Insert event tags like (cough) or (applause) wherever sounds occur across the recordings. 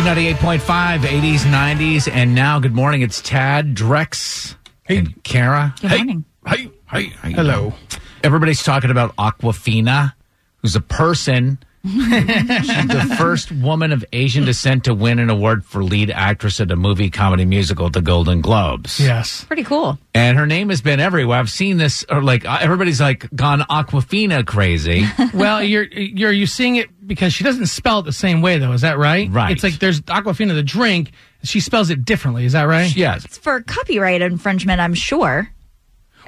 B98.5, 80s, 90s, and now good morning. It's Tad, Drex, and Kara. Good hey, morning. Hey, hey, hey. Hello. Everybody's talking about Awkwafina, who's a person. She's the first woman of Asian descent to win an award for lead actress at a movie comedy musical at the Golden Globes. Yes. Pretty cool. And her name has been everywhere. I've seen this, or like uh, everybody's like gone Awkwafina crazy. (laughs) Well, you're you're you seeing it because she doesn't spell it the same way though. Is that right? Right. It's like there's Aquafina the drink. She spells it differently. Is that right? yes. It's for copyright infringement, I'm sure.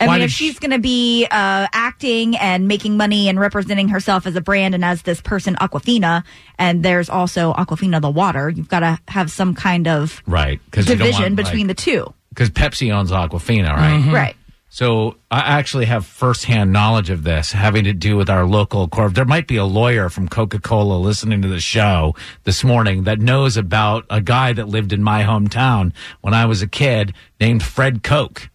I Why mean, if she- she's going to be uh, acting and making money and representing herself as a brand and as this person, Awkwafina, and there's also Aquafina the water, you've got to have some kind of Right. Because division between the two. Because Pepsi owns Aquafina, right? Mm-hmm. Right. So I actually have firsthand knowledge of this, having to do with our local corp. There might be a lawyer from Coca Cola listening to the show this morning that knows about a guy that lived in my hometown when I was a kid named Fred Koch.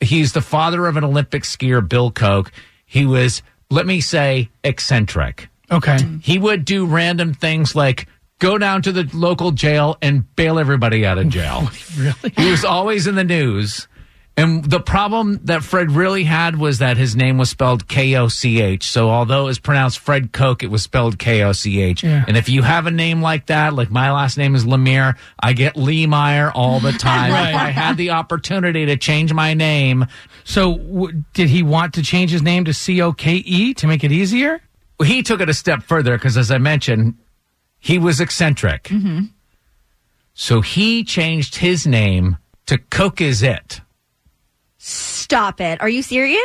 He's the father of an Olympic skier, Bill Koch. He was, let me say, eccentric. Okay. He would do random things like go down to the local jail and bail everybody out of jail. (laughs) Really? He was always in the news. And the problem that Fred really had was that his name was spelled K O C H. So although it was pronounced Fred Koch, it was spelled K O C H. And if you have a name like that, like my last name is Lemire, I get Lee Meyer all the (laughs) time. Right. If I had the opportunity to change my name, So w- did he want to change his name to C O K E to make it easier? he took it a step further because, as I mentioned, he was eccentric. Mm-hmm. So he changed his name to Coke is It. Stop it. Are you serious?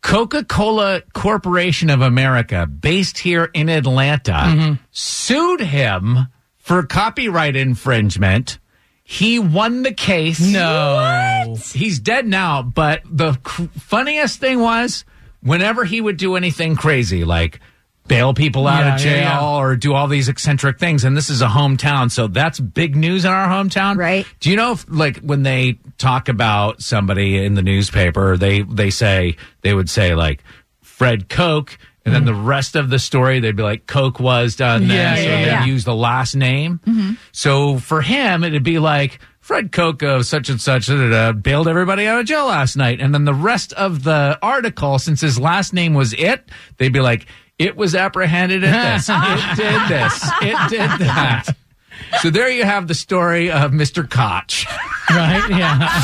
Coca Cola Corporation of America, based here in Atlanta, mm-hmm. sued him for copyright infringement. He won the case. No. He's dead now, but the cr- funniest thing was whenever he would do anything crazy, like bail people out Yeah, of jail yeah. or do all these eccentric things, and this is a hometown, so that's big news in our hometown. Right. Do you know if, like, when they talk about somebody in the newspaper, they, they say, they would say, like, Fred Koch, and then mm-hmm. the rest of the story, they'd be like, Coke was done this, Yeah, or yeah, they'd yeah. use the last name. Mm-hmm. So for him, it'd be like, Fred Koch of such and such da, da, da, bailed everybody out of jail last night. And then the rest of the article, since his last name was it, they'd be like, it was apprehended at this. (laughs) it did this. It did that. (laughs) So there you have the story of Mr. Koch. Right? Yeah.